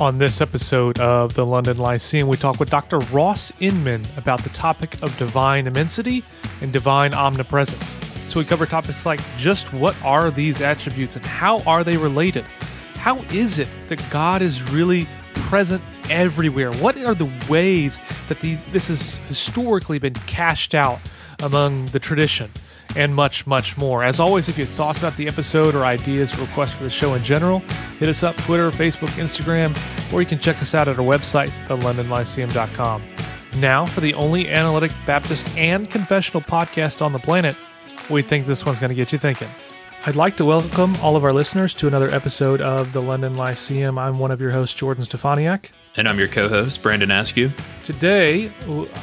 On this episode of the London Lyceum, we talk with Dr. Ross Inman about the topic of divine immensity and divine omnipresence. So we cover topics like just what are these attributes and how are they related? How is it that God is really present everywhere? What are the ways that these, this has historically been cashed out among the tradition? And much, much more. As always, if you have thoughts about the episode or ideas or requests for the show in general, hit us up Twitter, Facebook, Instagram, or you can check us out at our website, thelondonlyceum.com. Now, for the only analytic, Baptist, and confessional podcast on the planet, we think this one's going to get you thinking. I'd like to welcome all of our listeners to another episode of the London Lyceum. I'm one of your hosts, Jordan Steffaniak. And I'm your co host, Brandon Askew. Today,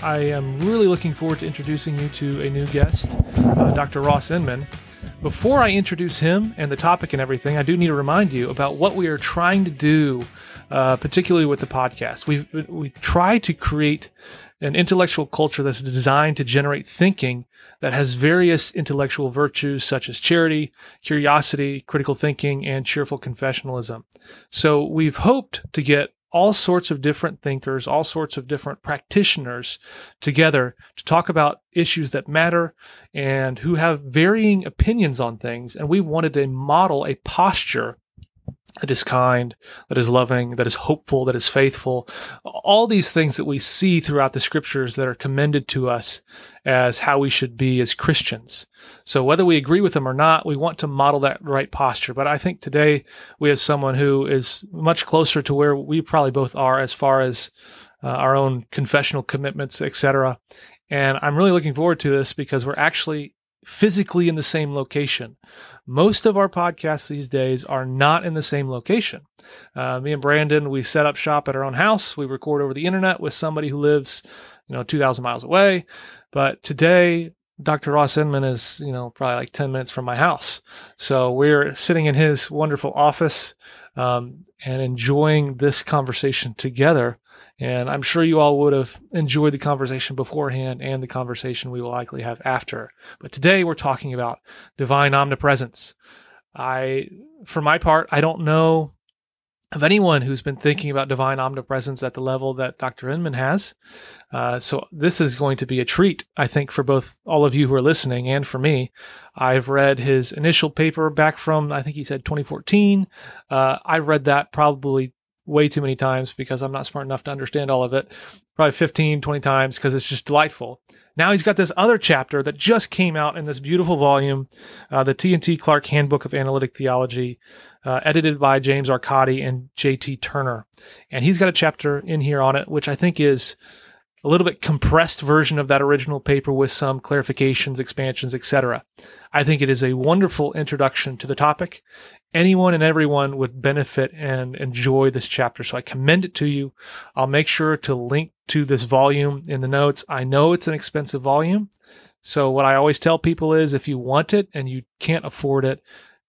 I am really looking forward to introducing you to a new guest, uh, Dr. Ross Inman. Before I introduce him and the topic and everything, I do need to remind you about what we are trying to do, uh, particularly with the podcast. We we try to create an intellectual culture that's designed to generate thinking that has various intellectual virtues such as charity, curiosity, critical thinking, and cheerful confessionalism. So we've hoped to get all sorts of different thinkers, all sorts of different practitioners together to talk about issues that matter and who have varying opinions on things. And we wanted to model a posture that is kind, that is loving, that is hopeful, that is faithful. All these things that we see throughout the scriptures that are commended to us as how we should be as Christians. So whether we agree with them or not, we want to model that right posture. But I think today we have someone who is much closer to where we probably both are as far as uh, our own confessional commitments, etc. And I'm really looking forward to this because we're actually physically in the same location. Most of our podcasts these days are not in the same location. Uh, me and Brandon, we set up shop at our own house. We record over the internet with somebody who lives, you know, 2,000 miles away. But today, Dr. Ross Inman is, you know, probably like 10 minutes from my house. So we're sitting in his wonderful office um, and enjoying this conversation together. And I'm sure you all would have enjoyed the conversation beforehand and the conversation we will likely have after. But today we're talking about divine omnipresence. I, for my part, I don't know of anyone who's been thinking about divine omnipresence at the level that Dr. Inman has. Uh, so this is going to be a treat, I think, for both all of you who are listening and for me. I've read his initial paper back from, I think he said 2014. Uh, I read that probably way too many times because I'm not smart enough to understand all of it. Probably 15, 20 times because it's just delightful. Now he's got this other chapter that just came out in this beautiful volume, uh, the T&T Clark Handbook of Analytic Theology, uh, edited by James Arcadi and J.T. Turner. And he's got a chapter in here on it, which I think is a little bit compressed version of that original paper with some clarifications, expansions, etc. I think it is a wonderful introduction to the topic. Anyone and everyone would benefit and enjoy this chapter, so I commend it to you. I'll make sure to link to this volume in the notes. I know it's an expensive volume, so what I always tell people is if you want it and you can't afford it,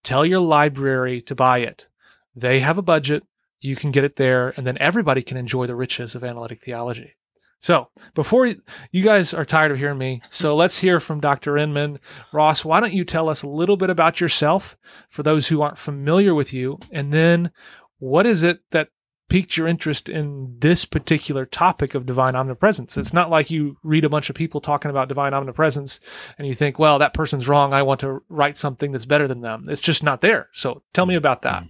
tell your library to buy it. They have a budget, you can get it there, and then everybody can enjoy the riches of analytic theology. So before you guys are tired of hearing me, so let's hear from Dr. Inman. Ross, why don't you tell us a little bit about yourself for those who aren't familiar with you? And then what is it that piqued your interest in this particular topic of divine omnipresence? It's not like you read a bunch of people talking about divine omnipresence and you think, well, that person's wrong. I want to write something that's better than them. It's just not there. So tell me about that.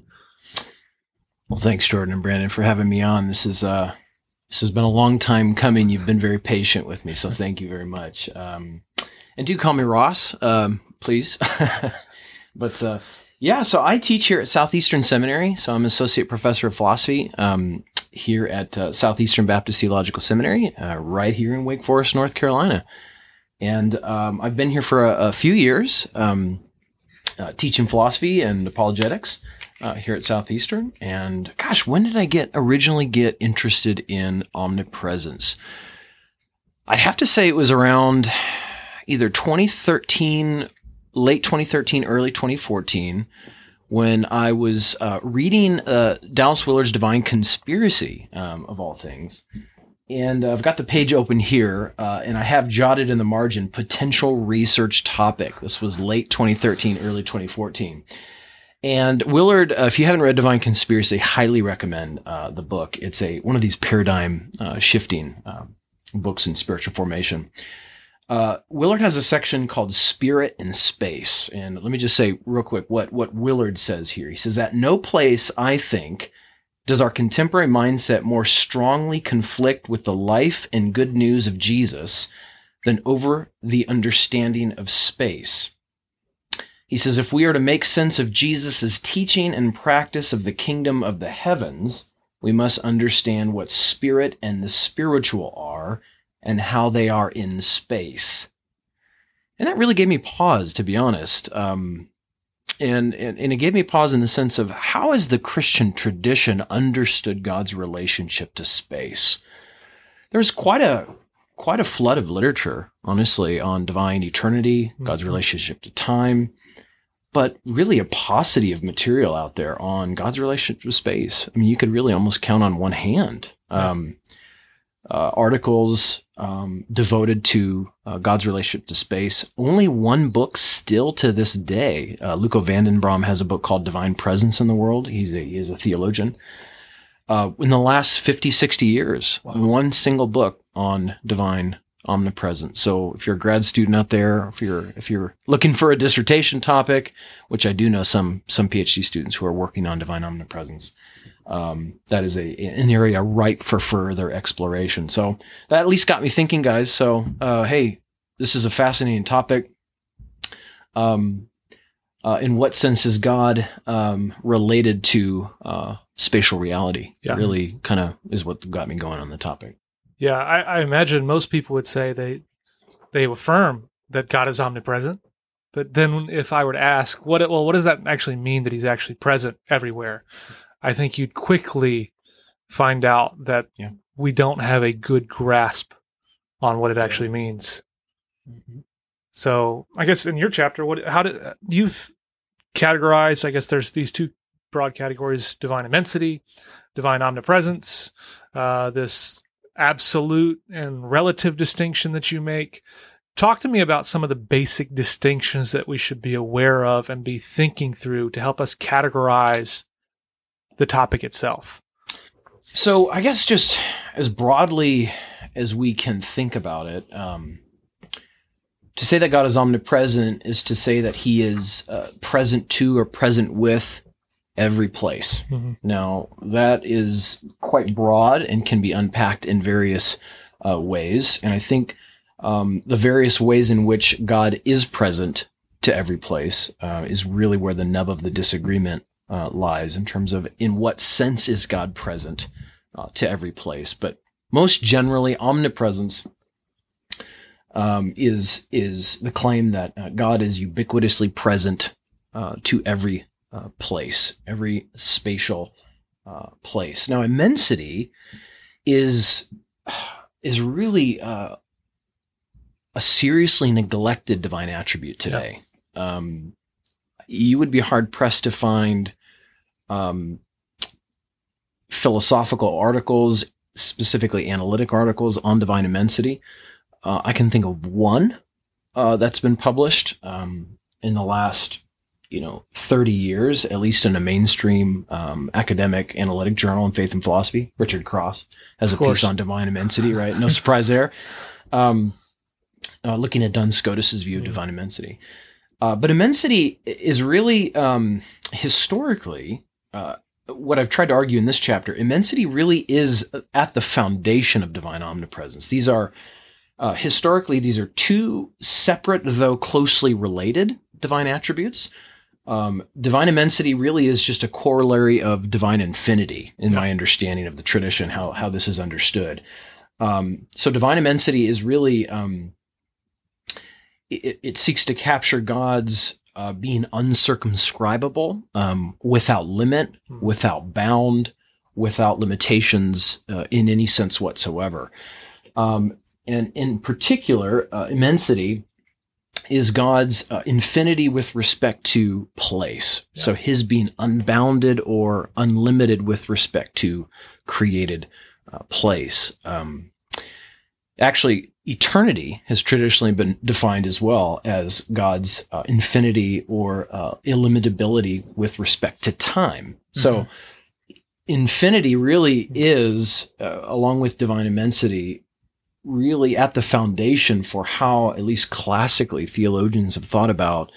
Well, thanks, Jordan and Brandon, for having me on. This is, uh, this has been a long time coming. You've been very patient with me, so thank you very much. Um, and do call me Ross, um, please. but uh, yeah, so I teach here at Southeastern Seminary. So I'm associate professor of philosophy um, here at uh, Southeastern Baptist Theological Seminary, uh, right here in Wake Forest, North Carolina. And um, I've been here for a, a few years, um, uh, teaching philosophy and apologetics uh, here at Southeastern. And gosh, when did I get originally get interested in omnipresence? I'd have to say it was around either 2013, late 2013, early 2014, when I was uh, reading uh, Dallas Willard's Divine Conspiracy, um, of all things. And I've got the page open here, uh, and I have jotted in the margin potential research topic. This was late 2013, early 2014. And Willard, uh, if you haven't read Divine Conspiracy, highly recommend uh, the book. It's a one of these paradigm uh, shifting um, books in spiritual formation. Uh, Willard has a section called Spirit and Space. And let me just say real quick what, what Willard says here. He says, At no place, I think, does our contemporary mindset more strongly conflict with the life and good news of Jesus than over the understanding of space. He says, if we are to make sense of Jesus' teaching and practice of the kingdom of the heavens, we must understand what spirit and the spiritual are and how they are in space. And that really gave me pause, to be honest. Um, and, and, and it gave me pause in the sense of how has the Christian tradition understood God's relationship to space? There's quite a quite a flood of literature, honestly, on divine eternity, God's mm-hmm. relationship to time, but really a paucity of material out there on God's relationship to space. I mean, you could really almost count on one hand. Um, uh, articles um, devoted to uh, God's relationship to space. Only one book still to this day. Uh, Lucas van den Brom has a book called Divine Presence in the World. He's a, he is a theologian. Uh, in the last 50, 60 years, wow. one single book on divine omnipresence. So if you're a grad student out there, if you're if you're looking for a dissertation topic, which I do know some some PhD students who are working on divine omnipresence, um, that is a an area ripe for further exploration. So that at least got me thinking, guys. So uh, hey, this is a fascinating topic. Um, uh, in what sense is God um, related to uh, spatial reality? Yeah. Really, kind of is what got me going on the topic. Yeah, I, I imagine most people would say they they affirm that God is omnipresent. But then, if I were to ask, what well, what does that actually mean that He's actually present everywhere? I think you'd quickly find out that yeah. we don't have a good grasp on what it actually means. Mm-hmm. So, I guess in your chapter, what how did you've categorized? I guess there's these two broad categories: divine immensity, divine omnipresence. Uh, this absolute and relative distinction that you make. Talk to me about some of the basic distinctions that we should be aware of and be thinking through to help us categorize the topic itself. So, I guess just as broadly as we can think about it, um, to say that God is omnipresent is to say that He is uh, present to or present with every place. Mm-hmm. Now, that is quite broad and can be unpacked in various uh, ways. And I think um, the various ways in which God is present to every place uh, is really where the nub of the disagreement uh, lies in terms of in what sense is God present uh, to every place. But most generally, omnipresence. Um, is is the claim that uh, God is ubiquitously present uh, to every uh, place, every spatial uh, place. Now, immensity is is really uh, a seriously neglected divine attribute today. Yeah. Um, you would be hard pressed to find um, philosophical articles, specifically analytic articles on divine immensity. Uh, I can think of one uh, that's been published um, in the last you know 30 years at least in a mainstream um, academic analytic journal in faith and philosophy richard cross has of a course. piece on divine immensity right no surprise there um, uh, looking at duns scotus's view of divine immensity uh, but immensity is really um, historically uh, what I've tried to argue in this chapter, immensity really is at the foundation of divine omnipresence. These are uh, historically these are two separate though closely related divine attributes. Um, divine immensity really is just a corollary of divine infinity, in yeah. my understanding of the tradition, how how this is understood. Um, so divine immensity is really um, it, it, seeks to capture God's uh, being uncircumscribable, um, without limit, mm-hmm. without bound, without limitations uh, in any sense whatsoever. Um, and in particular, uh, immensity is God's uh, infinity with respect to place. Yeah. So his being unbounded or unlimited with respect to created uh, place. Um, actually, eternity has traditionally been defined as well as God's uh, infinity or uh, illimitability with respect to time. So, infinity really is, uh, along with divine immensity, really at the foundation for how, at least classically, theologians have thought about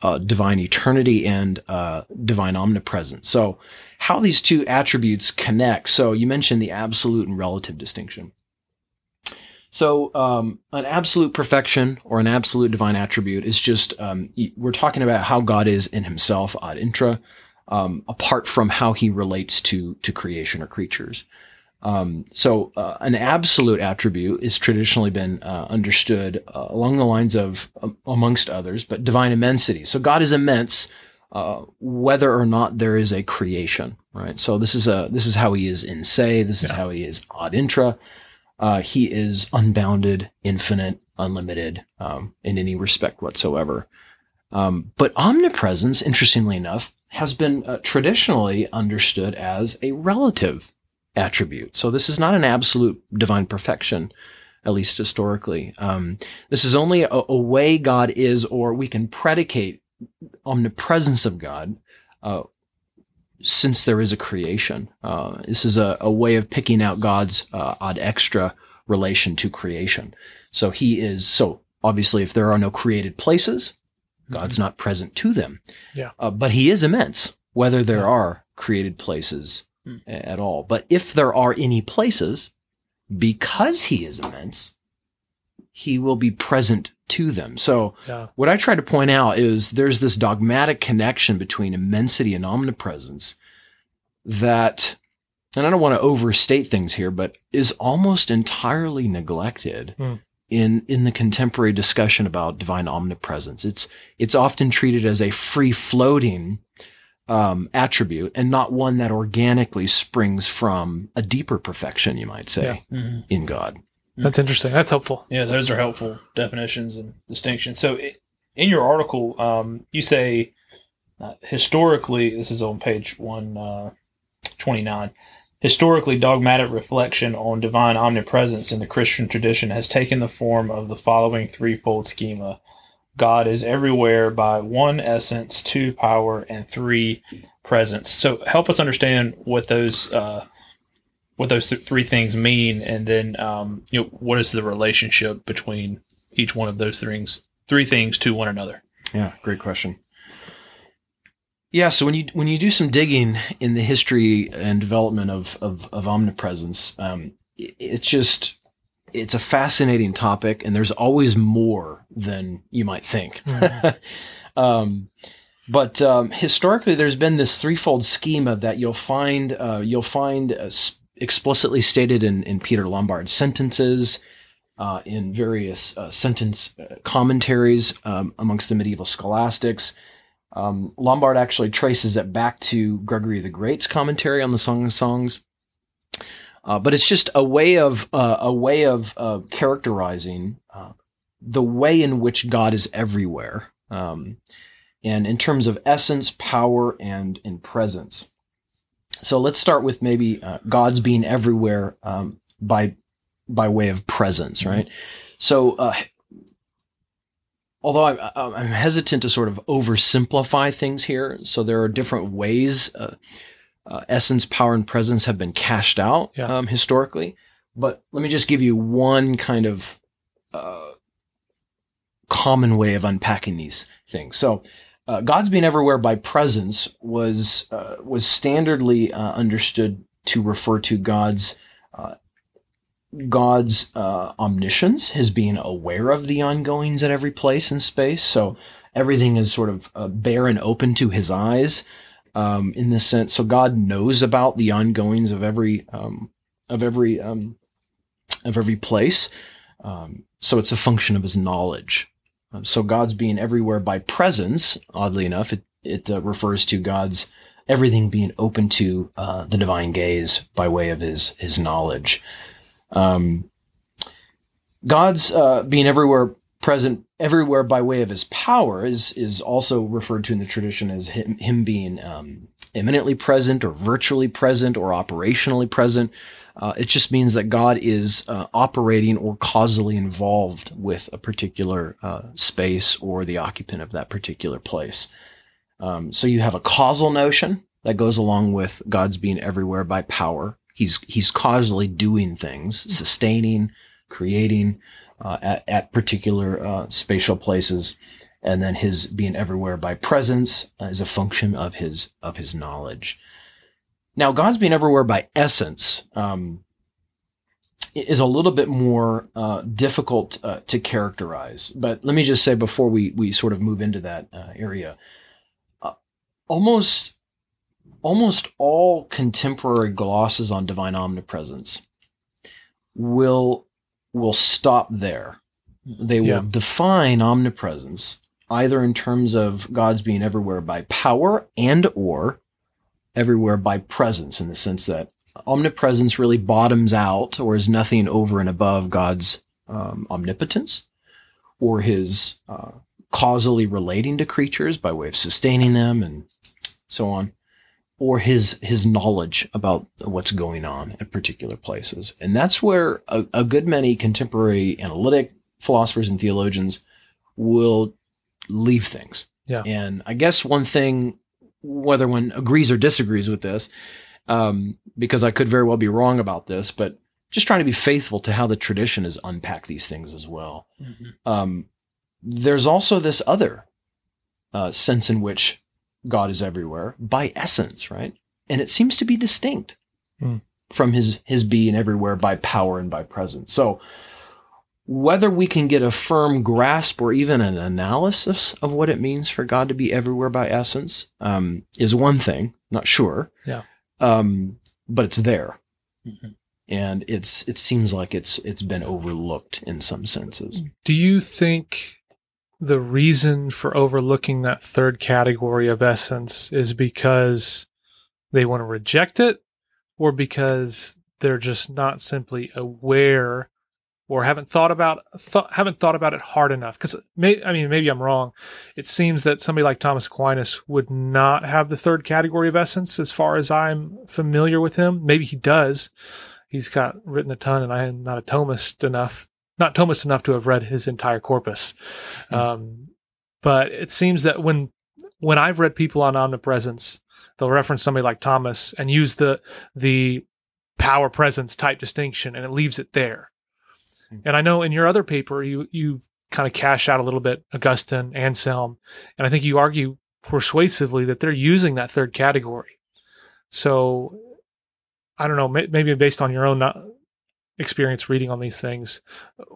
uh, divine eternity and uh, divine omnipresence. So, how these two attributes connect. So, you mentioned the absolute and relative distinction. So, um, an absolute perfection or an absolute divine attribute is just, um, we're talking about how God is in himself ad intra, um, apart from how he relates to, to creation or creatures. Um, so, uh, an absolute attribute is traditionally been uh, understood uh, along the lines of, um, amongst others, but divine immensity. So, God is immense, uh, whether or not there is a creation, right? So, this is a this is how he is in se. This is Yeah. how he is ad intra. Uh, he is unbounded, infinite, unlimited um, in any respect whatsoever. Um, but omnipresence, interestingly enough, has been uh, traditionally understood as a relative attribute. So this is not an absolute divine perfection, at least historically. Um, this is only a, a way God is, or we can predicate omnipresence of God. Uh, since there is a creation, uh, this is a, a way of picking out God's uh, ad extra relation to creation. So he is so obviously, if there are no created places, God's not present to them. Yeah. Uh, but he is immense, whether there Yeah. are created places a- at all. But if there are any places, because he is immense, he will be present to them. So Yeah. what I try to point out is there's this dogmatic connection between immensity and omnipresence that, and I don't want to overstate things here, but is almost entirely neglected Hmm. in, in the contemporary discussion about divine omnipresence. It's, it's often treated as a free floating, um, attribute and not one that organically springs from a deeper perfection, you might say, Yeah. Mhm. in God. That's interesting. That's helpful. Yeah, those are helpful definitions and distinctions. So, in your article, um, you say uh, historically, this is on page one uh, twenty nine. Historically, dogmatic reflection on divine omnipresence in the Christian tradition has taken the form of the following threefold schema: God is everywhere by one essence, two power, and three presence. So, help us understand what those uh, what those th- three things mean, and then um, you know what is the relationship between each one of those things, three things to one another. Yeah, great question. Yeah, so when you when you do some digging in the history and development of of, of omnipresence, um, i- it's just it's a fascinating topic, and there's always more than you might think. um, but um, historically, there's been this threefold schema that you'll find uh, you'll find uh, explicitly stated in in Peter Lombard's sentences uh, in various uh, sentence uh, commentaries um, amongst the medieval scholastics. Um, Lombard actually traces it back to Gregory the Great's commentary on the Song of Songs. Uh, but it's just a way of uh, a way of uh, characterizing the way in which God is everywhere, um, and in terms of essence, power, and in presence. So let's start with maybe uh, God's being everywhere um, by by way of presence, right? So, uh, although I'm, I'm I'm hesitant to sort of oversimplify things here, so there are different ways uh, uh, essence, power, and presence have been cashed out Yeah. um, historically. But let me just give you one kind of uh, common way of unpacking these things. So, uh, God's being everywhere by presence was uh, was standardly uh, understood to refer to God's uh, God's uh, omniscience, his being aware of the ongoings at every place in space. So everything is sort of uh, bare and open to his eyes um, in this sense. So God knows about the ongoings of every um, of every um, of every place. Um, so it's a function of his knowledge. Um, so God's being everywhere by presence. Oddly enough, it it uh, refers to God's everything being open to uh, the divine gaze by way of his his knowledge. Um, God's uh, being everywhere present everywhere by way of his power is is also referred to in the tradition as him, him being um, immanently present or virtually present or operationally present. Uh, it just means that God is uh, operating or causally involved with a particular uh, space or the occupant of that particular place. Um, so you have a causal notion that goes along with God's being everywhere by power. He's he's causally doing things, sustaining, creating uh, at, at particular uh, spatial places, and then his being everywhere by presence is a function of his of his knowledge. Now, God's being everywhere by essence um, is a little bit more uh, difficult uh, to characterize. But let me just say before we we sort of move into that uh, area, uh, almost almost all contemporary glosses on divine omnipresence will will stop there. They will Yeah. define omnipresence either in terms of God's being everywhere by power and or everywhere by presence in the sense that omnipresence really bottoms out or is nothing over and above God's um, omnipotence or his uh, causally relating to creatures by way of sustaining them and so on or his his knowledge about what's going on at particular places and that's where a, a good many contemporary analytic philosophers and theologians will leave things Yeah. and i guess one thing whether one agrees or disagrees with this um, because i could very well be wrong about this but just trying to be faithful to how the tradition has unpacked these things as well um, there's also this other uh, sense in which God is everywhere by essence, right? And it seems to be distinct Hmm. from his his being everywhere by power and by presence. So whether we can get a firm grasp or even an analysis of what it means for God to be everywhere by essence um, is one thing. Not sure. Yeah. Um, but it's there, Mhm. and it's it seems like it's it's been overlooked in some senses. Do you think the reason for overlooking that third category of essence is because they want to reject it or because they're just not simply aware or haven't thought about th- haven't thought about it hard enough may, I mean maybe I'm wrong it seems that somebody like Thomas Aquinas would not have the third category of essence as far as I'm familiar with him maybe he does he's got written a ton and I am not a Thomist enough not Thomas enough to have read his entire corpus. Hmm. Um, but it seems that when when I've read people on omnipresence, they'll reference somebody like Thomas and use the the power presence type distinction, and it leaves it there. And I know in your other paper, you you kind of cash out a little bit Augustine, Anselm, and I think you argue persuasively that they're using that third category. So I don't know, maybe based on your own uh, experience reading on these things,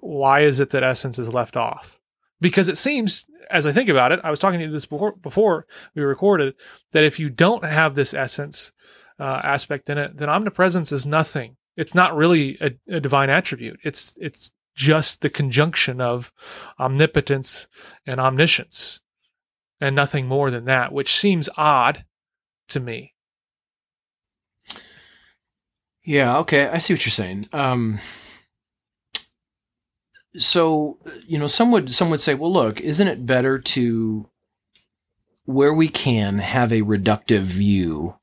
why is it that essence is left off? Because it seems, as I think about it, I was talking to you this before, before we recorded, that if you don't have this essence uh, aspect in it, then omnipresence is nothing. It's not really a, a divine attribute. It's it's just the conjunction of omnipotence and omniscience, and nothing more than that, which seems odd to me. Yeah, okay, I see what you're saying. Um, so you know, some would some would say, well, look, isn't it better to, where we can, have a reductive view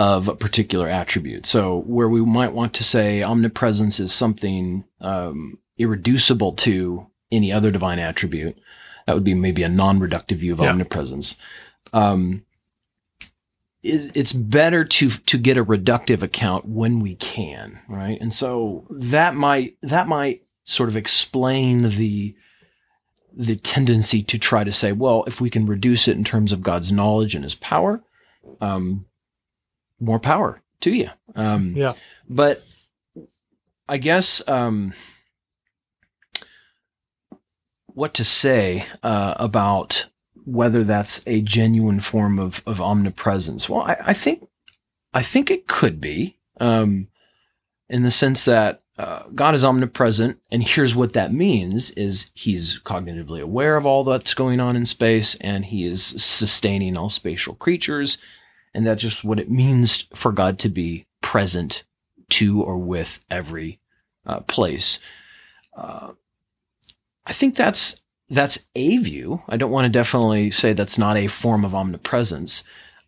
of a particular attribute? So where we might want to say omnipresence is something um, irreducible to any other divine attribute, that would be maybe a non-reductive view of Yeah. omnipresence. Um, is it's better to to get a reductive account when we can, right? And so that might that might sort of explain the the tendency to try to say, well, if we can reduce it in terms of God's knowledge and His power, um, more power to you. Um, Yeah. But I guess um, what to say uh, about whether that's a genuine form of, of omnipresence. Well, I, I think I think it could be, um, in the sense that uh, God is omnipresent, and here's what that means: is He's cognitively aware of all that's going on in space, and He is sustaining all spatial creatures, and that's just what it means for God to be present to or with every uh, place. Uh, I think that's that's a view. I don't want to definitely say that's not a form of omnipresence.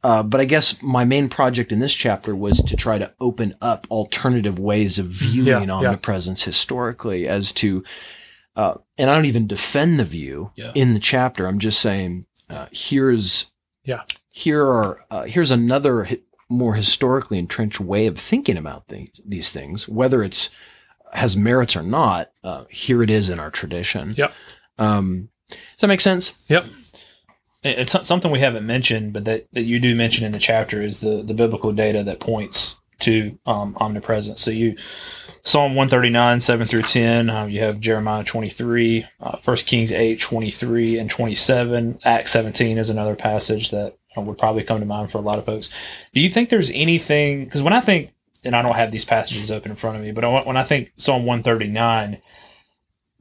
Uh, but I guess my main project in this chapter was to try to open up alternative ways of viewing Yeah, yeah. omnipresence historically as to, uh, and I don't even defend the view Yeah. in the chapter. I'm just saying, uh, here's, Yeah. Here are, uh, here's another hi- more historically entrenched way of thinking about things, these things, whether it's has merits or not. Uh, here it is in our tradition. Yep. Um, does that make sense? Yep. It's something we haven't mentioned, but that, that you do mention in the chapter is the, the biblical data that points to um, omnipresence. So you Psalm 139, 7 through 10, uh, you have Jeremiah 23, uh, 1 Kings 8, 23 and 27. Acts 17 is another passage that uh, would probably come to mind for a lot of folks. Do you think there's anything, because when I think, and I don't have these passages open in front of me, but when I think Psalm 139,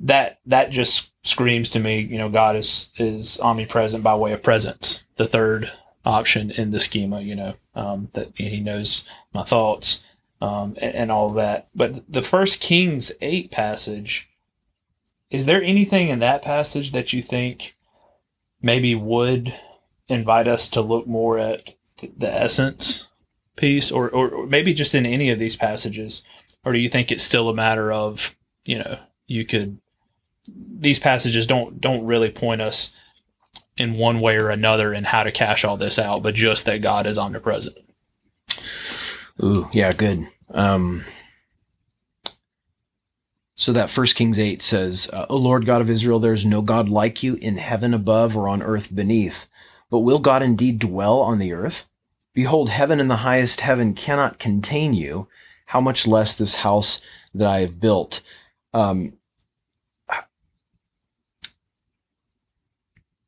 that that just screams to me, you know, God is is omnipresent by way of presence, the third option in the schema, you know, um, that He knows my thoughts um, and, and all that. But the First Kings eight passage, is there anything in that passage that you think maybe would invite us to look more at the essence piece, or, or maybe just in any of these passages, or do you think it's still a matter of you know you could these passages don't don't really point us in one way or another in how to cash all this out, but just that God is omnipresent. Ooh, yeah, good. Um, so that First Kings eight says, uh, "O Lord God of Israel, there is no God like you in heaven above or on earth beneath. But will God indeed dwell on the earth? Behold, heaven and the highest heaven cannot contain you. How much less this house that I have built." Um,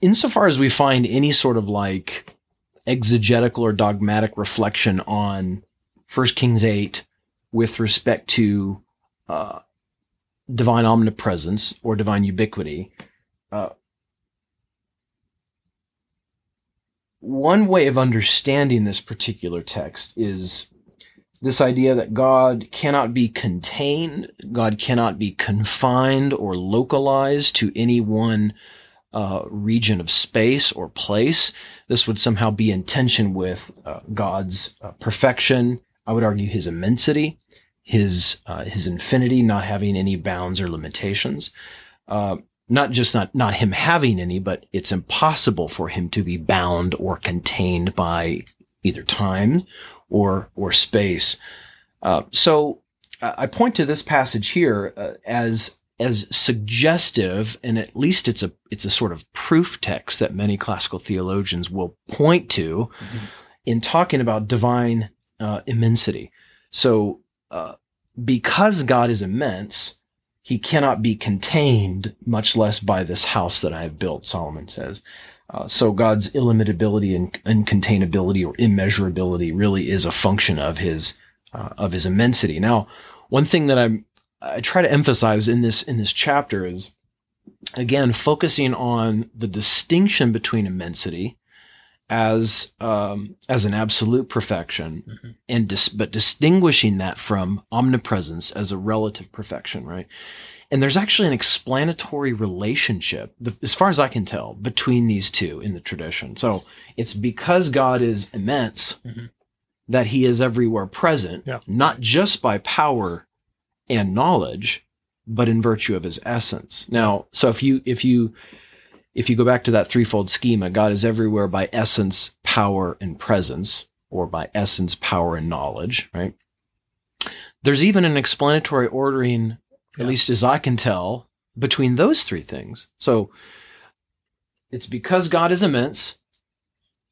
insofar as we find any sort of like exegetical or dogmatic reflection on First Kings 8 with respect to uh, divine omnipresence or divine ubiquity. Uh, one way of understanding this particular text is this idea that God cannot be contained, God cannot be confined or localized to any one uh, region of space or place. This would somehow be in tension with uh, God's uh, perfection. I would argue his immensity, his uh, his infinity, not having any bounds or limitations. Uh, not just not not him having any, but it's impossible for him to be bound or contained by either time or or space. Uh, so I I point to this passage here uh, as as suggestive, and at least it's a it's a sort of proof text that many classical theologians will point to in talking about divine uh, immensity. So, uh, because God is immense, he cannot be contained, much less by this house that I have built, Solomon says. Uh, so God's illimitability and, uncontainability or immeasurability really is a function of his uh, of his immensity. Now, one thing that I'm I try to emphasize in this in this chapter is again focusing on the distinction between immensity as um, as an absolute perfection Mhm. and dis- but distinguishing that from omnipresence as a relative perfection right and there's actually an explanatory relationship as far as i can tell between these two in the tradition so it's because god is immense Mhm. that he is everywhere present Yeah. not just by power and knowledge but in virtue of his essence now so if you if you if you go back to that threefold schema, God is everywhere by essence, power, and presence, or by essence, power, and knowledge, right? There's even an explanatory ordering, Yeah. at least as I can tell, between those three things. So it's because God is immense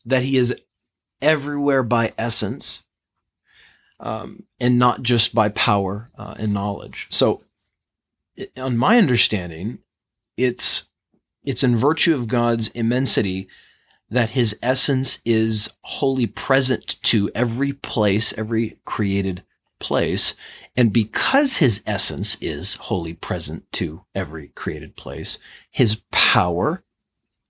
that he is everywhere by essence um, and not just by power uh, and knowledge. So, on my understanding, it's it's in virtue of God's immensity that his essence is wholly present to every place, every created place. And because his essence is wholly present to every created place, his power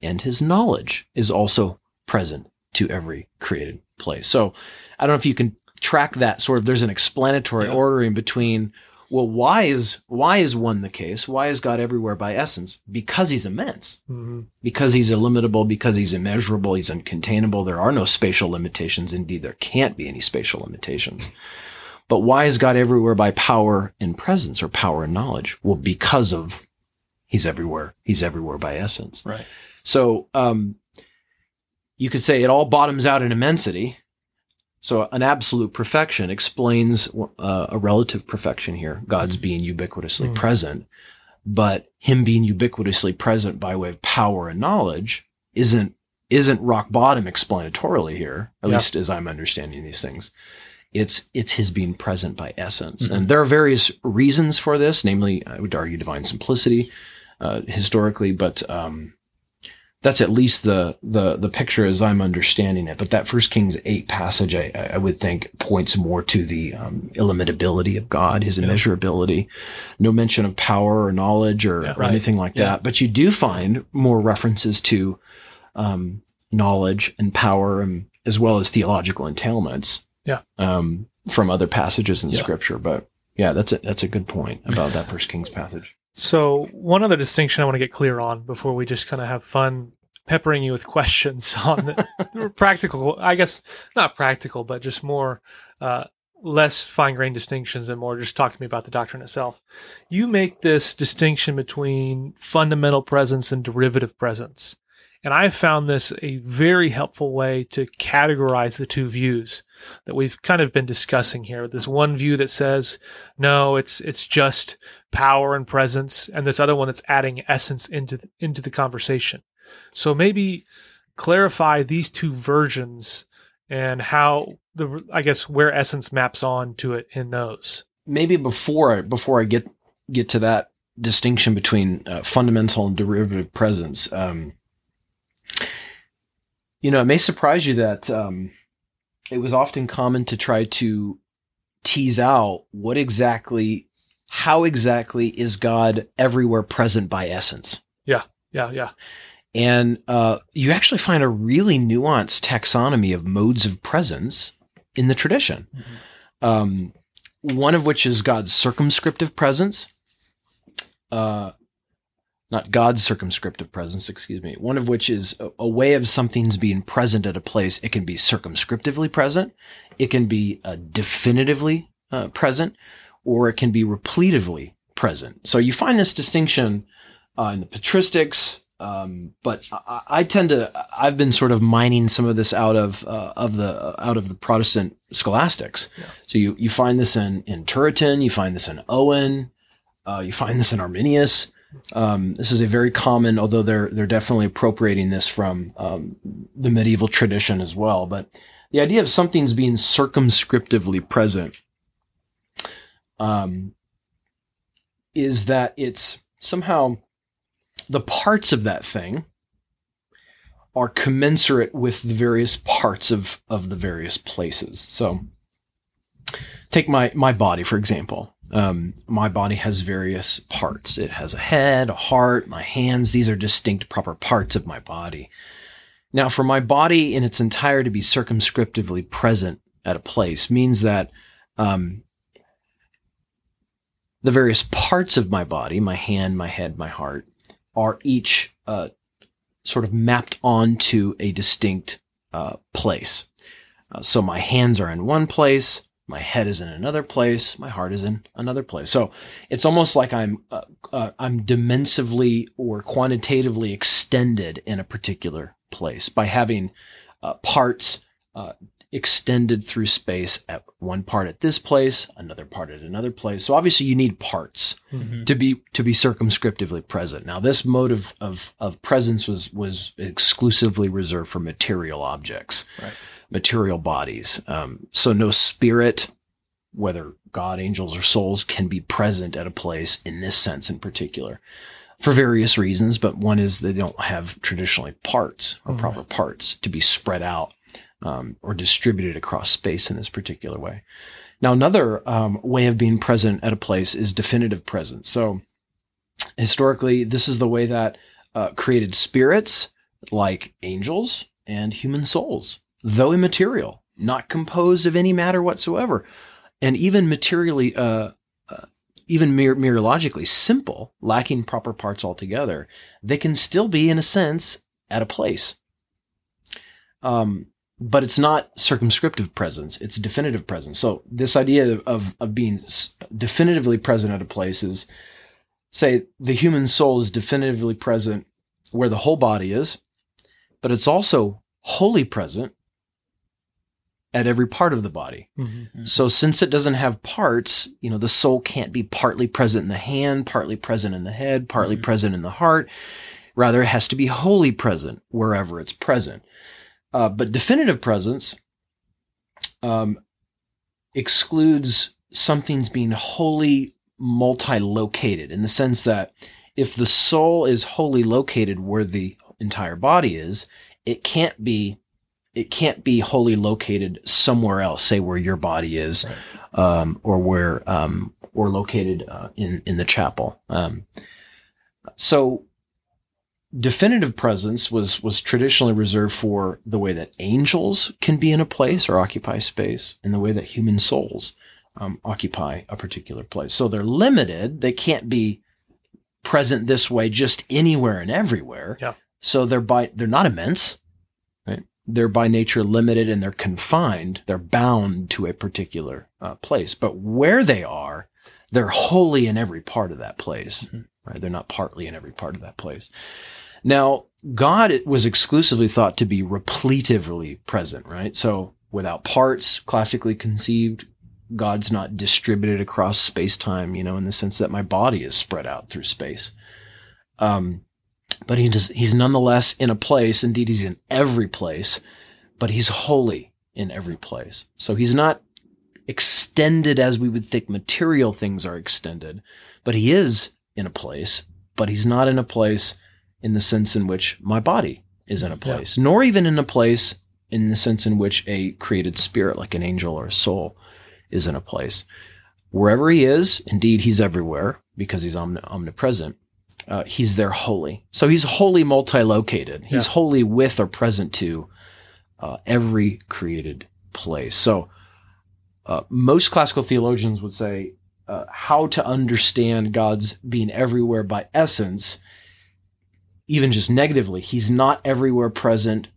and his knowledge is also present to every created place. So I don't know if you can track that sort of, there's an explanatory Yeah. ordering between Well, why is why is one the case? Why is God everywhere by essence? Because he's immense. Mhm. Because he's illimitable, because he's immeasurable, he's uncontainable. There are no spatial limitations. Indeed, there can't be any spatial limitations. But why is God everywhere by power and presence or power and knowledge? Well, because of he's everywhere. He's everywhere by essence. Right. So um, you could say it all bottoms out in immensity. So an absolute perfection explains uh, a relative perfection here. God's being ubiquitously Mm. present, but him being ubiquitously present by way of power and knowledge isn't isn't rock bottom explanatorily here. At Yeah. least as I'm understanding these things. It's it's his being present by essence, Mm-hmm. and there are various reasons for this. Namely, I would argue divine simplicity uh, historically, but um, that's at least the the the picture as I'm understanding it. But that First Kings eight passage, I, I would think, points more to the um, illimitability of God, His immeasurability. No mention of power or knowledge or, Yeah, or anything like Yeah. that. But you do find more references to um, knowledge and power, and as well as theological entailments. Yeah. Um, from other passages in Yeah. Scripture, but yeah, that's a that's a good point about that First Kings passage. So, one other distinction I want to get clear on before we just kind of have fun peppering you with questions on the practical, I guess not practical, but just more uh, less fine grained distinctions and more just talk to me about the doctrine itself. You make this distinction between fundamental presence and derivative presence. And I found this a very helpful way to categorize the two views that we've kind of been discussing here. This one view that says, no, it's it's just power and presence, and this other one that's adding essence into the, into the conversation. So maybe clarify these two versions and how the I guess where essence maps on to it in those. maybe before before I get get to that distinction between uh, fundamental and derivative presence, um, you know, it may surprise you that um, it was often common to try to tease out what exactly, how exactly is God everywhere present by essence. Yeah, yeah. Yeah. And uh, you actually find a really nuanced taxonomy of modes of presence in the tradition. Um, one of which is God's circumscriptive presence. Uh, not God's circumscriptive presence, excuse me. One of which is a, a way of something's being present at a place. It can be circumscriptively present, it can be uh, definitively uh, present, or it can be repletively present. So you find this distinction uh, in the patristics. Um, but I, I tend to, I've been sort of mining some of this out of, uh, of the, out of the Protestant scholastics. So you, you find this in, in Turretin, you find this in Owen, uh, you find this in Arminius. Um, this is a very common, although they're, they're definitely appropriating this from, um, the medieval tradition as well. But the idea of something's being circumscriptively present, um, is that it's somehow the parts of that thing are commensurate with the various parts of, of the various places. So take my, my body, for example. Um, my body has various parts. It has a head, a heart, my hands. These are distinct proper parts of my body. Now, for my body in its entire to be circumscriptively present at a place means that, um, the various parts of my body, my hand, my head, my heart, are each uh, sort of mapped onto a distinct uh, place. Uh, so my hands are in one place, my head is in another place, my heart is in another place. So it's almost like I'm uh, uh, I'm dimensively or quantitatively extended in a particular place by having uh, parts uh, extended through space at one part at this place, another part at another place. So obviously you need parts to be to be circumscriptively present. Now this mode of of, of presence was was exclusively reserved for material objects, Right. Material bodies. Um, so no spirit, whether God, angels, or souls, can be present at a place in this sense in particular. For various reasons, but one is they don't have traditionally parts or proper parts to be spread out um, or distributed across space in this particular way. Now, another um, way of being present at a place is definitive presence. So, historically, this is the way that uh, created spirits like angels and human souls, though immaterial, not composed of any matter whatsoever, and even materially, uh, uh, even mere, simple, lacking proper parts altogether, they can still be, in a sense, at a place. Um, but it's not circumscriptive presence; it's definitive presence. So this idea of, of being definitively present at a place is, say, the human soul is definitively present where the whole body is, but it's also wholly present at every part of the body. Mhm. So since it doesn't have parts, you know, the soul can't be partly present in the hand, partly present in the head, partly present in the heart. Rather, it has to be wholly present wherever it's present. Uh, but definitive presence um, excludes something's being wholly multi-located in the sense that if the soul is wholly located where the entire body is, it can't be it can't be wholly located somewhere else, say where your body is, um, or where um, or located uh, in in the chapel. Um, so, definitive presence was was traditionally reserved for the way that angels can be in a place or occupy space, and the way that human souls um, occupy a particular place. So they're limited; they can't be present this way just anywhere and everywhere. Yeah. So they're by they're not immense they're by nature limited and they're confined. They're bound to a particular uh, place. But where they are, they're wholly in every part of that place. Right? They're not partly in every part of that place. Now, God was exclusively thought to be repletively present, right? So without parts, classically conceived, God's not distributed across space time, you know, in the sense that my body is spread out through space. Um, but he does, he's nonetheless in a place. Indeed, he's in every place, but he's wholly in every place. So he's not extended as we would think material things are extended, but he is in a place, but he's not in a place in the sense in which my body is in a place, nor even in a place in the sense in which a created spirit, like an angel or a soul, is in a place. Wherever he is, indeed, he's everywhere because he's omnipresent uh, he's there wholly. So he's wholly multi-located. He's Yeah. wholly with or present to uh, every created place. So uh, most classical theologians would say uh, how to understand God's being everywhere by essence, even just negatively. He's not everywhere present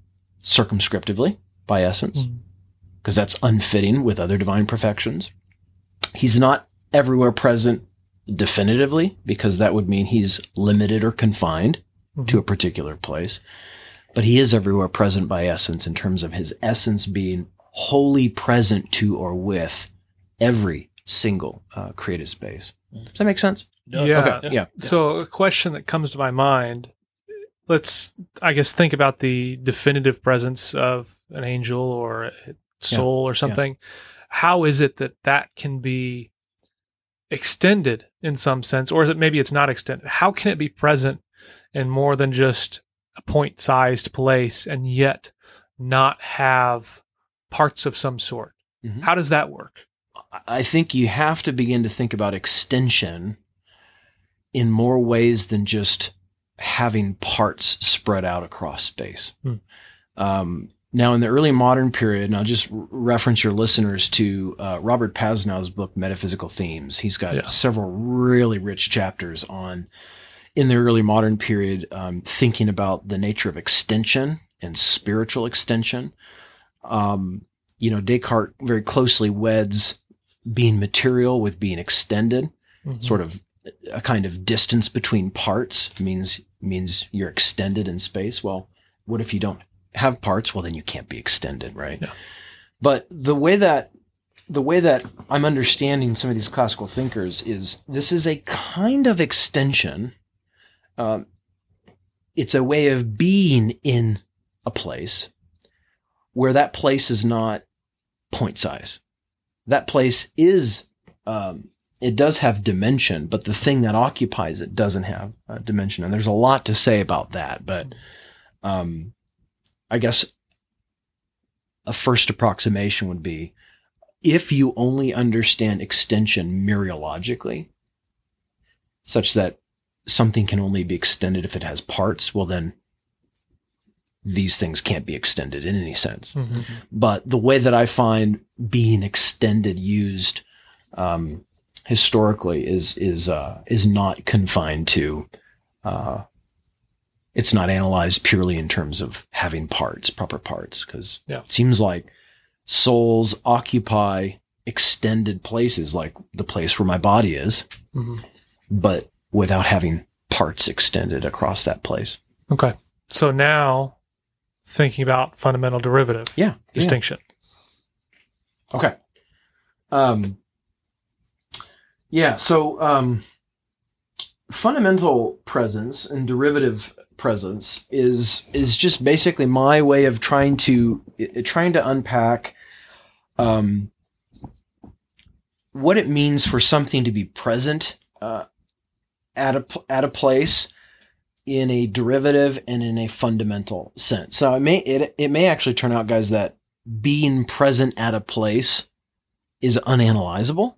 circumscriptively by essence, because that's unfitting with other divine perfections. He's not everywhere present definitively because that would mean he's limited or confined to a particular place. But he is everywhere present by essence in terms of his essence being wholly present to or with every single uh, created space. Does that make sense? Does. Yeah. Okay, yeah. So a question that comes to my mind, let's I guess think about the definitive presence of an angel or a soul or something. How is it that that can be extended in some sense or is it maybe it's not extended? How can it be present in more than just a point-sized place and yet not have parts of some sort? Mhm. How does that work? I think you have to begin to think about extension in more ways than just having parts spread out across space. Hmm. Um, now, in the early modern period, and I'll just reference your listeners to uh, Robert Pasnau's book, Metaphysical Themes. He's got Yeah. several really rich chapters on, in the early modern period, um, thinking about the nature of extension and spiritual extension. Um, you know, Descartes very closely weds being material with being extended, sort of a kind of distance between parts means means you're extended in space. Well, what if you don't have parts? Well, then you can't be extended, right? Yeah. But the way that the way that I'm understanding some of these classical thinkers is this is a kind of extension. Um, it's a way of being in a place where that place is not point size. That place is, um, it does have dimension, but the thing that occupies it doesn't have uh, dimension. And there's a lot to say about that. But um, I guess a first approximation would be if you only understand extension mereologically, such that something can only be extended if it has parts, well, then these things can't be extended in any sense. Mhm. But the way that I find being extended used um, historically is is uh, is not confined to. Uh, it's not analyzed purely in terms of having parts, proper parts, because Yeah. it seems like souls occupy extended places, like the place where my body is, Mhm. but without having parts extended across that place. Okay. So now thinking about fundamental derivative Yeah, distinction. Okay. Um, yeah. So um, fundamental presence and derivative presence is is just basically my way of trying to trying to unpack um, what it means for something to be present uh, at a at a place in a derivative and in a fundamental sense. So it may it, it may actually turn out, guys, that being present at a place is unanalyzable.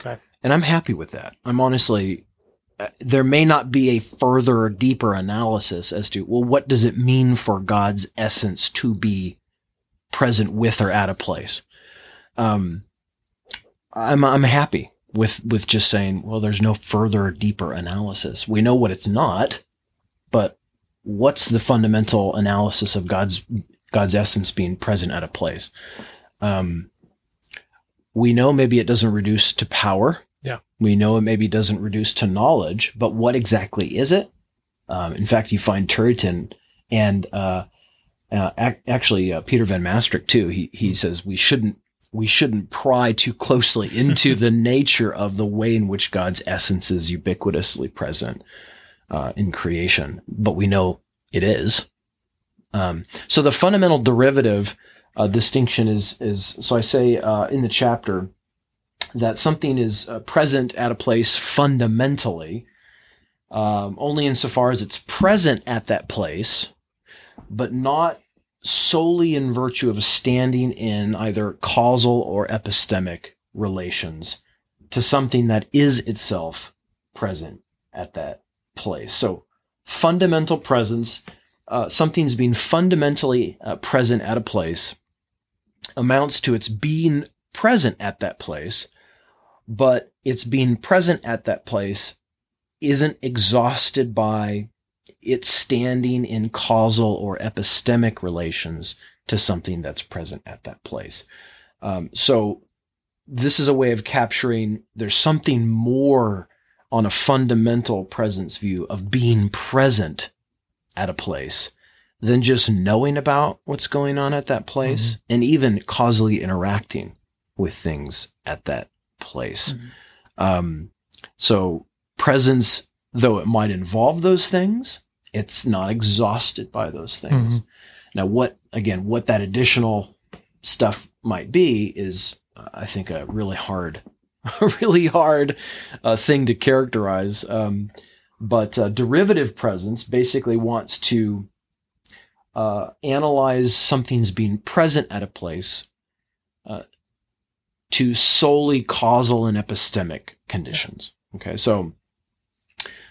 Okay. And I'm happy with that. I'm honestly, there may not be a further or deeper analysis as to, well, what does it mean for God's essence to be present with or at a place? Um, I'm, I'm happy with, with just saying, well, there's no further or deeper analysis. We know what it's not, but what's the fundamental analysis of God's God's essence being present at a place. Um, we know maybe it doesn't reduce to power. We know it maybe doesn't reduce to knowledge, but what exactly is it? Um, in fact, you find Turretin and uh, uh, ac- actually uh, Peter Van Mastricht too. He he says we shouldn't we shouldn't pry too closely into the nature of the way in which God's essence is ubiquitously present uh, in creation, but we know it is. Um, so the fundamental derivative uh, distinction is is so I say uh, in the chapter that something is uh, present at a place fundamentally um, only insofar as it's present at that place, but not solely in virtue of standing in either causal or epistemic relations to something that is itself present at that place. So fundamental presence uh, something's being fundamentally uh, present at a place amounts to its being present at that place, but its being present at that place isn't exhausted by its standing in causal or epistemic relations to something that's present at that place. Um, so this is a way of capturing there's something more on a fundamental presence view of being present at a place than just knowing about what's going on at that place and even causally interacting with things at that place. Um, so presence, though it might involve those things, it's not exhausted by those things. Now, what again, what that additional stuff might be is, uh, I think, a really hard, a really hard uh, thing to characterize. Um, but uh, derivative presence basically wants to uh, analyze something's being present at a place uh, to solely causal and epistemic conditions. Okay, so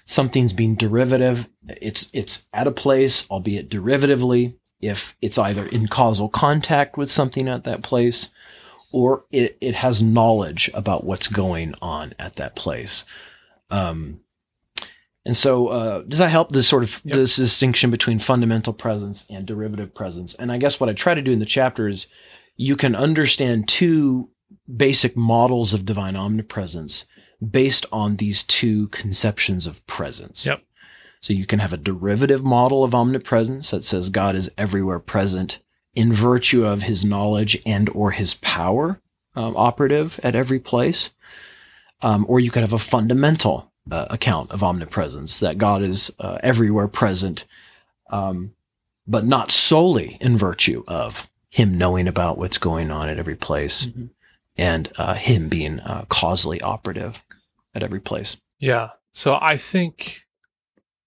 something's being derivative. It's it's at a place, albeit derivatively, if it's either in causal contact with something at that place, or it, it has knowledge about what's going on at that place. Um, and so, uh, does that help this sort of Yep. this distinction between fundamental presence and derivative presence? And I guess what I try to do in the chapter is you can understand two basic models of divine omnipresence based on these two conceptions of presence. Yep. So you can have a derivative model of omnipresence that says God is everywhere present in virtue of his knowledge and or his power um, operative at every place. Um, or you could have a fundamental uh, account of omnipresence that God is uh, everywhere present, um, but not solely in virtue of him knowing about what's going on at every place Mhm. And uh, him being uh, causally operative at every place. Yeah. So I think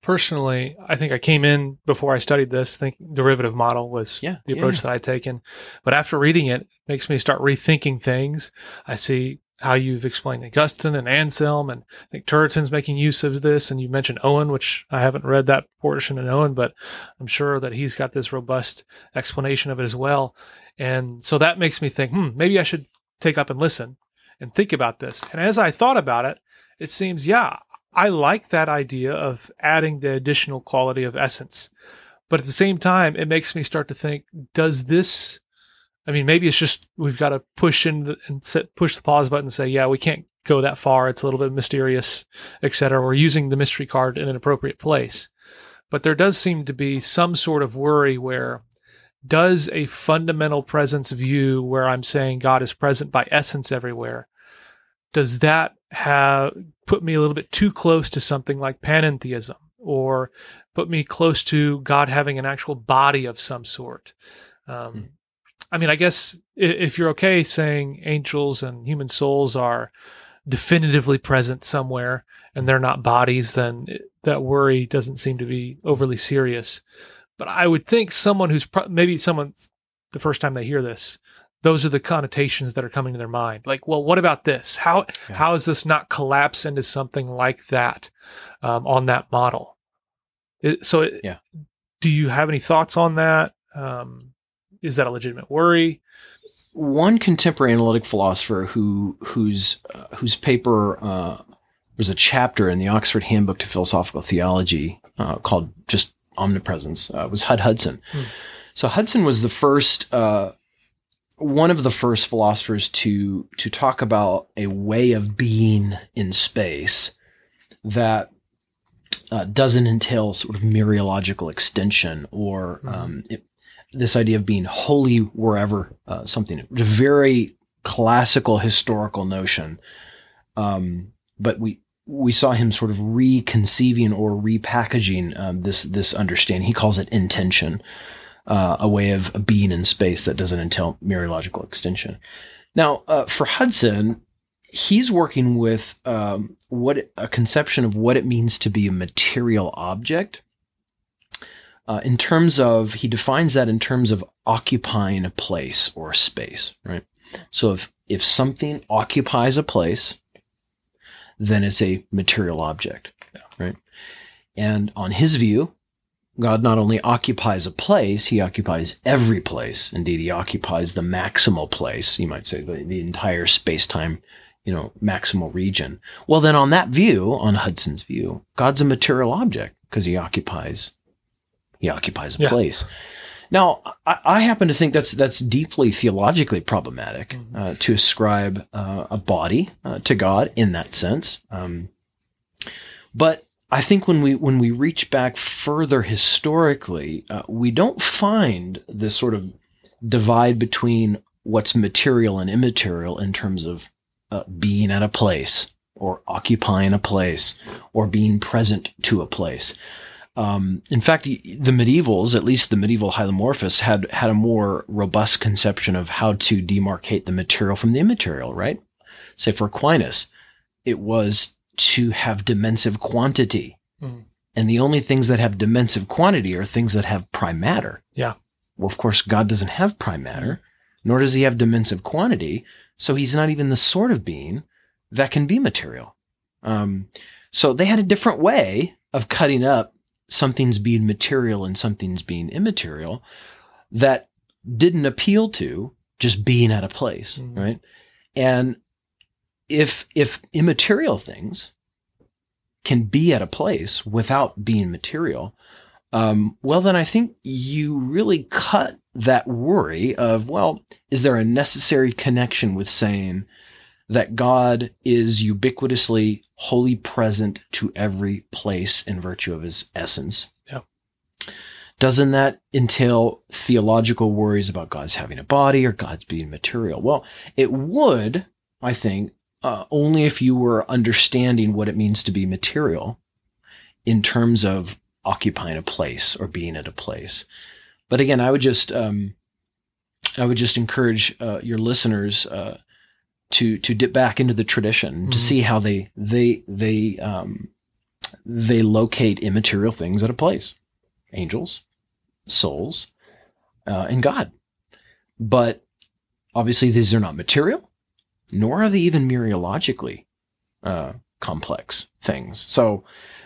personally, I think I came in before I studied this think derivative model was Yeah, the approach yeah. that I'd taken. But after reading it, it makes me start rethinking things. I see how you've explained Augustine and Anselm, and I think Turretin's making use of this. And you mentioned Owen, which I haven't read that portion in Owen, but I'm sure that he's got this robust explanation of it as well. And so that makes me think, hmm, maybe I should take up and listen and think about this. And as I thought about it, it seems, yeah, I like that idea of adding the additional quality of essence. But at the same time, it makes me start to think, does this, I mean, maybe it's just we've got to push in the, and set, push the pause button and say, yeah, we can't go that far. It's a little bit mysterious, etc. We're using the mystery card in an appropriate place. But there does seem to be some sort of worry where does a fundamental presence view where I'm saying God is present by essence everywhere, does that have put me a little bit too close to something like panentheism or put me close to God having an actual body of some sort? Um, hmm. I mean, I guess if you're okay saying angels and human souls are definitively present somewhere and they're not bodies, then that worry doesn't seem to be overly serious. But I would think someone who's pro- maybe someone the first time they hear this, those are the connotations that are coming to their mind. Like, well, what about this? How yeah. how is this not collapse into something like that um, on that model? It, so, it, yeah. Do you have any thoughts on that? Um, is that a legitimate worry? One contemporary analytic philosopher who whose uh, whose paper uh, was a chapter in the Oxford Handbook to Philosophical Theology uh, called just omnipresence uh, was Hud Hudson. Hmm. So Hudson was the first, uh, one of the first philosophers to to talk about a way of being in space that uh, doesn't entail sort of mereological extension or hmm. um, it, this idea of being wholly wherever uh, something. a very classical historical notion. Um, but we we saw him sort of reconceiving or repackaging um, this this understanding. He calls it entension, uh, a way of being in space that doesn't entail mereological extension. Now, uh, for Hudson, he's working with um, what a conception of what it means to be a material object. Uh, in terms of, he defines that in terms of occupying a place or a space, right? So if if something occupies a place, then it's a material object, yeah. right? And on his view, God not only occupies a place, he occupies every place. Indeed, he occupies the maximal place, you might say, the, entire space time, you know, maximal region. Well, then on that view, on Hudson's view, God's a material object because he occupies, he occupies a yeah. place. Now, I, I, happen to think that's that's deeply theologically problematic mm-hmm. uh, to ascribe uh, a body uh, to God in that sense. Um, but I think when we when we reach back further historically, uh, we don't find this sort of divide between what's material and immaterial in terms of uh, being at a place or occupying a place or being present to a place. Um, in fact, the medievals, at least the medieval hylomorphists, had had a more robust conception of how to demarcate the material from the immaterial. Right? Say for Aquinas, it was to have dimensive quantity, mm. and the only things that have dimensive quantity are things that have prime matter. Yeah. Well, of course, God doesn't have prime matter, nor does He have dimensive quantity, so He's not even the sort of being that can be material. Um, so they had a different way of cutting up something's being material and something's being immaterial that didn't appeal to just being at a place, mm-hmm. right? And if if immaterial things can be at a place without being material, um, well, then I think you really cut that worry of, well, is there a necessary connection with saying that God is ubiquitously wholly present to every place in virtue of his essence. Yeah. Doesn't that entail theological worries about God's having a body or God's being material? Well, it would, I think, uh, only if you were understanding what it means to be material in terms of occupying a place or being at a place. But again, I would just, um, I would just encourage uh, your listeners uh, to to dip back into the tradition mm-hmm. to see how they they they um, they locate immaterial things at a place, angels, souls, uh, and God. But obviously, these are not material, nor are they even mereologically uh, complex things. So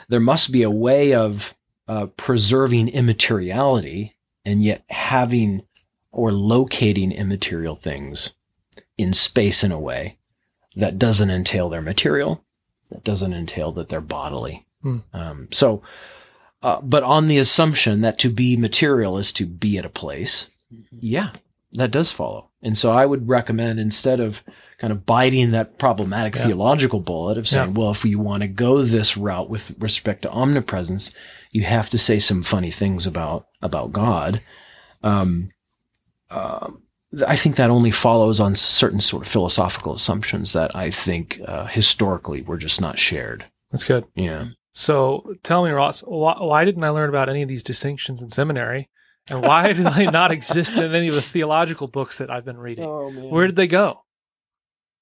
there must be a way of uh, preserving immateriality and yet having or locating immaterial things in space in a way that doesn't entail their material, that doesn't entail that they're bodily. Hmm. Um, so, uh, but on the assumption that to be material is to be at a place, yeah, that does follow. And so I would recommend instead of kind of biting that problematic Yeah. theological bullet of saying, Yeah. well, if you want to go this route with respect to omnipresence, you have to say some funny things about about God. Um, um, I think that only follows on certain sort of philosophical assumptions that I think uh, historically were just not shared. That's good. Yeah. So tell me, Ross, why, why didn't I learn about any of these distinctions in seminary? And why do they not exist in any of the theological books that I've been reading? Oh man. Where did they go?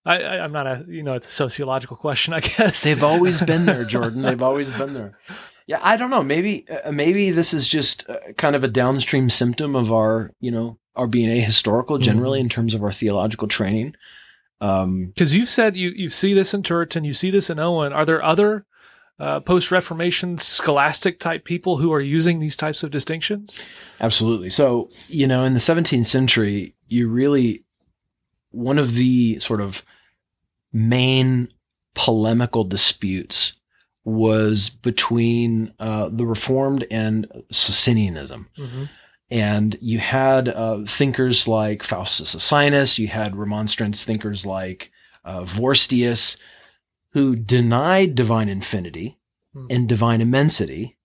I, I, I'm not a, you know, it's a sociological question, I guess. They've always been there, Jordan. They've always been there. Yeah, I don't know. Maybe uh, maybe this is just uh, kind of a downstream symptom of our, you know, our being ahistorical generally in terms of our theological training. Um, Because you've said you, you see this in Turretin, you see this in Owen. Are there other uh, post Reformation scholastic type people who are using these types of distinctions? Absolutely. So, you know, in the 17th century, you really, one of the sort of main polemical disputes was between uh, the Reformed and Socinianism. Mm-hmm. And you had uh, thinkers like Faustus Socinus, you had remonstrance thinkers like uh, Vorstius, who denied divine infinity Hmm. and divine immensity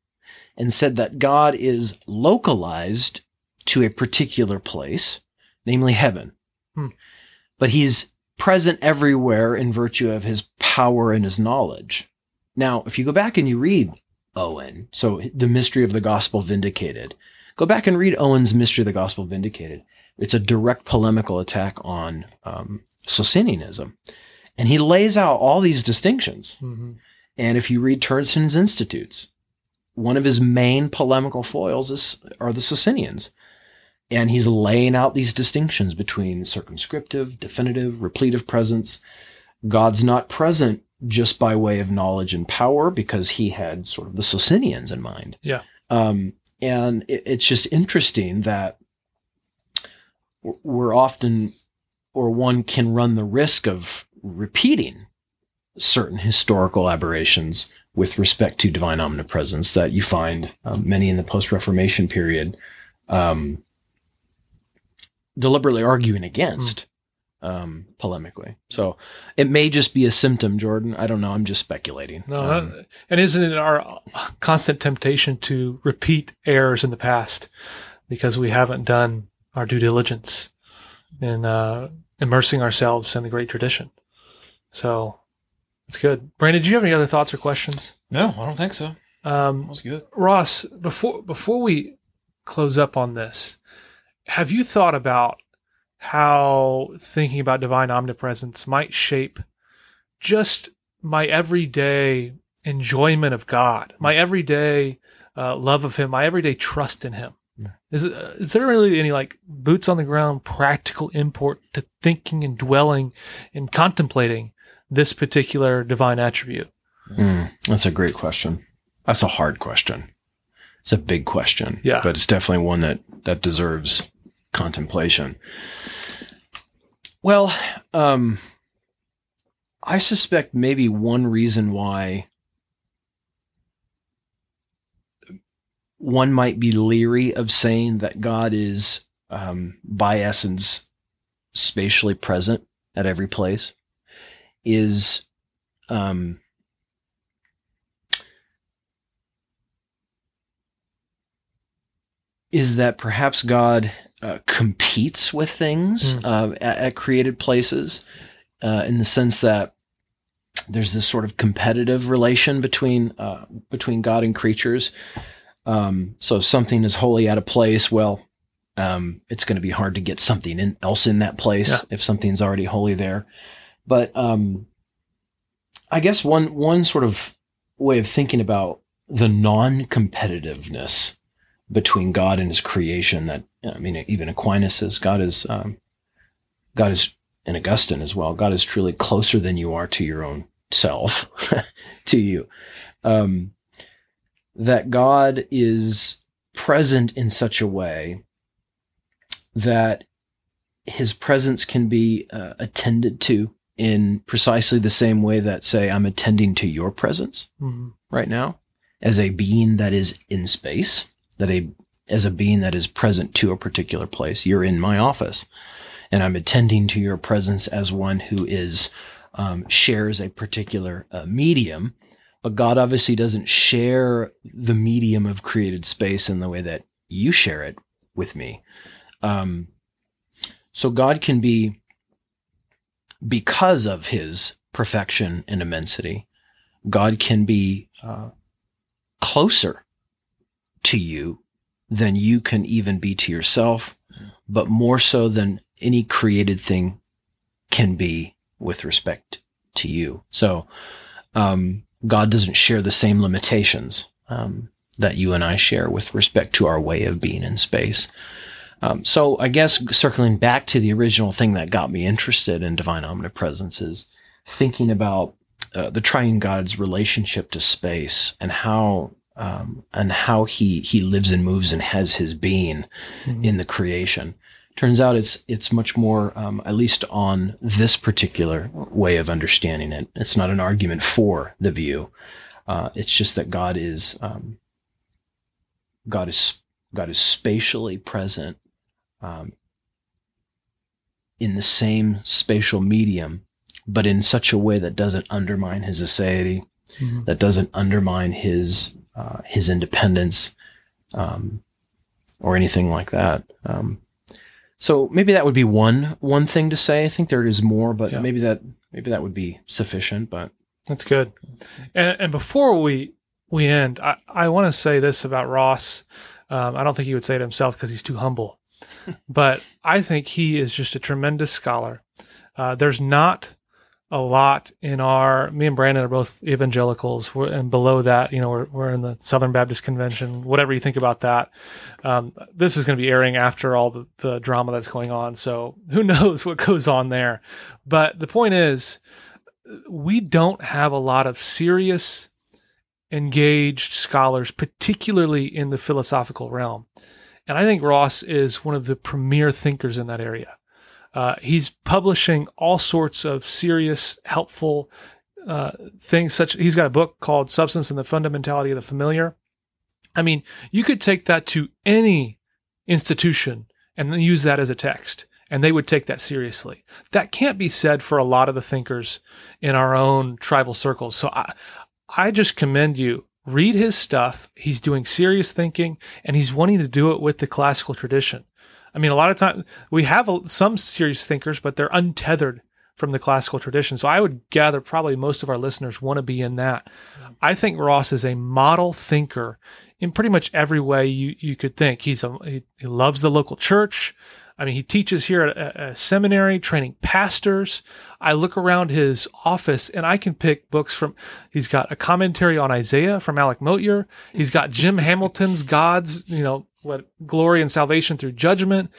and said that God is localized to a particular place, namely heaven. Hmm. But he's present everywhere in virtue of his power and his knowledge. Now, if you go back and you read Owen, so the mystery of the gospel vindicated, go back and read Owen's mystery of the gospel vindicated. It's a direct polemical attack on um, Socinianism. And he lays out all these distinctions. Mm-hmm. And if you read Turretin's Institutes, one of his main polemical foils is, are the Socinians. And he's laying out these distinctions between circumscriptive, definitive, repletive presence. God's not present just by way of knowledge and power because he had sort of the Socinians in mind. Yeah. Um, and it, it's just interesting that we're often, or one can run the risk of repeating certain historical aberrations with respect to divine omnipresence that you find um, many in the post Reformation period um, deliberately arguing against um, polemically. So it may just be a symptom, Jordan. I don't know. I'm just speculating. No, Um, that- and isn't it our constant temptation to repeat errors in the past because we haven't done our due diligence in uh, immersing ourselves in the great tradition? So it's good. Brandon, do you have any other thoughts or questions? No, I don't think so. That Um, was good. Ross, before before we close up on this, have you thought about how thinking about divine omnipresence might shape just my everyday enjoyment of God, my everyday uh, love of Him, my everyday trust in Him? Is it, uh, is there really any like boots on the ground practical import to thinking and dwelling and contemplating this particular divine attribute? Mm, that's a great question. That's a hard question. It's a big question. Yeah. But it's definitely one that that deserves contemplation. Well, um I suspect maybe one reason why one might be leery of saying that God is um, by essence spatially present at every place is um, is that perhaps God uh, competes with things Mm. uh, at, at created places uh, in the sense that there's this sort of competitive relation between uh, between God and creatures. Um, so if something is wholly out of place, well, um, it's going to be hard to get something in, else in that place Yeah. if something's already wholly there. But um, I guess one one sort of way of thinking about the non-competitiveness between God and His creation. That I mean, even Aquinas says God is um, God is, and Augustine as well. God is truly closer than you are to your own self, to you. Um, that God is present in such a way that His presence can be uh, attended to in precisely the same way that, say, I'm attending to your presence Mhm. right now as a being that is in space, that a as a being that is present to a particular place. You're in my office, and I'm attending to your presence as one who is um, shares a particular uh, medium. But God obviously doesn't share the medium of created space in the way that you share it with me. Um, so God can be, because of his perfection and immensity, God can be uh, closer to you than you can even be to yourself, but more so than any created thing can be with respect to you. So, um, God doesn't share the same limitations um, that you and I share with respect to our way of being in space. Um, so, I guess circling back to the original thing that got me interested in divine omnipresence is thinking about uh, the triune God's relationship to space and how um, and how he he lives and moves and has his being in the creation. Turns out it's it's much more, um, at least on this particular way of understanding it. It's not an argument for the view. Uh, it's just that God is um, God is God is spatially present um, in the same spatial medium, but in such a way that doesn't undermine his aseity, Mhm. that doesn't undermine his uh, his independence, um, or anything like that. Um, so maybe that would be one one thing to say. I think there is more, but Yeah. maybe that maybe that would be sufficient. But That's good. And, and before we we end, I, I want to say this about Ross. Um, I don't think he would say it himself because he's too humble, but I think he is just a tremendous scholar. Uh, there's not a lot in our. Me and Brandon are both evangelicals, we're, and below that, you know, we're we're in the Southern Baptist Convention. Whatever you think about that, um, this is going to be airing after all the, the drama that's going on. So who knows what goes on there? But the point is we don't have a lot of serious, engaged scholars, particularly in the philosophical realm. And I think Ross is one of the premier thinkers in that area. Uh, he's publishing all sorts of serious, helpful uh, things. Such he's got a book called "Substance and the Fundamentality of the Familiar." I mean, you could take that to any institution and then use that as a text, and they would take that seriously. That can't be said for a lot of the thinkers in our own tribal circles. So I, I just commend you. Read his stuff. He's doing serious thinking and he's wanting to do it with the classical tradition. I mean, a lot of times we have some serious thinkers, but they're untethered from the classical tradition. So I would gather probably most of our listeners want to be in that. I think Ross is a model thinker in pretty much every way you, you could think. He's a, he, he loves the local church. I mean, he teaches here at a, a seminary, training pastors. I look around his office and I can pick books from, he's got a commentary on Isaiah from Alec Motyer. He's got Jim Hamilton's God's, you know, what glory and salvation through judgment.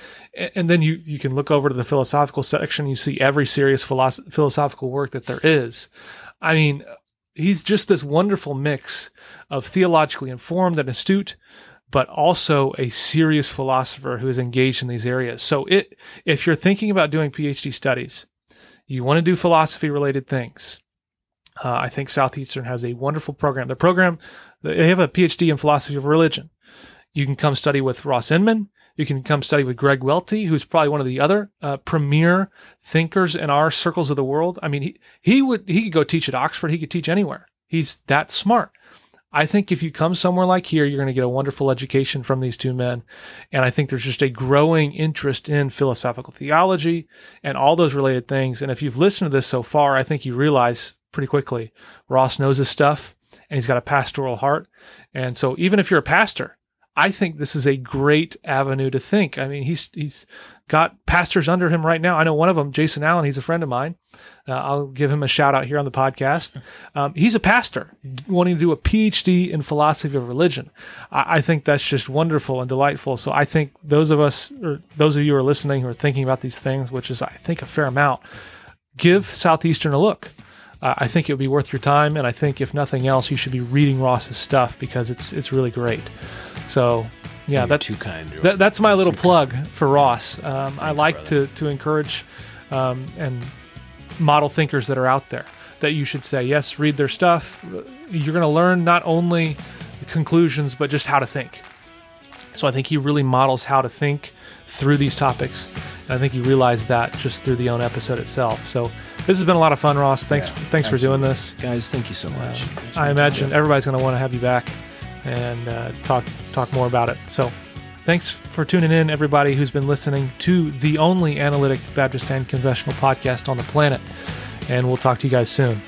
And then you, you can look over to the philosophical section. You see every serious philosoph- philosophical work that there is. I mean, he's just this wonderful mix of theologically informed and astute, but also a serious philosopher who is engaged in these areas. So it, if you're thinking about doing PhD studies, you want to do philosophy related things. Uh, I think Southeastern has a wonderful program. The program, they have a PhD in philosophy of religion. You can come study with Ross Inman. You can come study with Greg Welty, who's probably one of the other uh, premier thinkers in our circles of the world. I mean, he, he would he could go teach at Oxford. He could teach anywhere. He's that smart. I think if you come somewhere like here, you're going to get a wonderful education from these two men. And I think there's just a growing interest in philosophical theology and all those related things. And if you've listened to this so far, I think you realize pretty quickly Ross knows his stuff and he's got a pastoral heart. And so even if you're a pastor, I think this is a great avenue to think. I mean, he's he's got pastors under him right now. I know one of them, Jason Allen. He's a friend of mine. Uh, I'll give him a shout out here on the podcast. Um, he's a pastor wanting to do a PhD in philosophy of religion. I, I think that's just wonderful and delightful. So I think those of us, or those of you who are listening, who are thinking about these things, which is I think a fair amount, give Southeastern a look. Uh, I think it would be worth your time, and I think if nothing else, you should be reading Ross's stuff because it's it's really great. So, yeah, You're too kind. That that's my little Too kind. plug for Ross. Um, I like brother. to to encourage um, and model thinkers that are out there that you should say, yes, read their stuff. You're going to learn not only conclusions, but just how to think. So I think he really models how to think through these topics. And I think he realized that just through the own episode itself. So this has been a lot of fun, Ross. Thanks, Yeah, thanks for doing this. Guys, thank you so much. Thanks I imagine everybody's going to want to have you back and uh, talk talk more about it. So, thanks for tuning in, everybody who's been listening to the only analytic Baptist and confessional podcast on the planet. And we'll talk to you guys soon.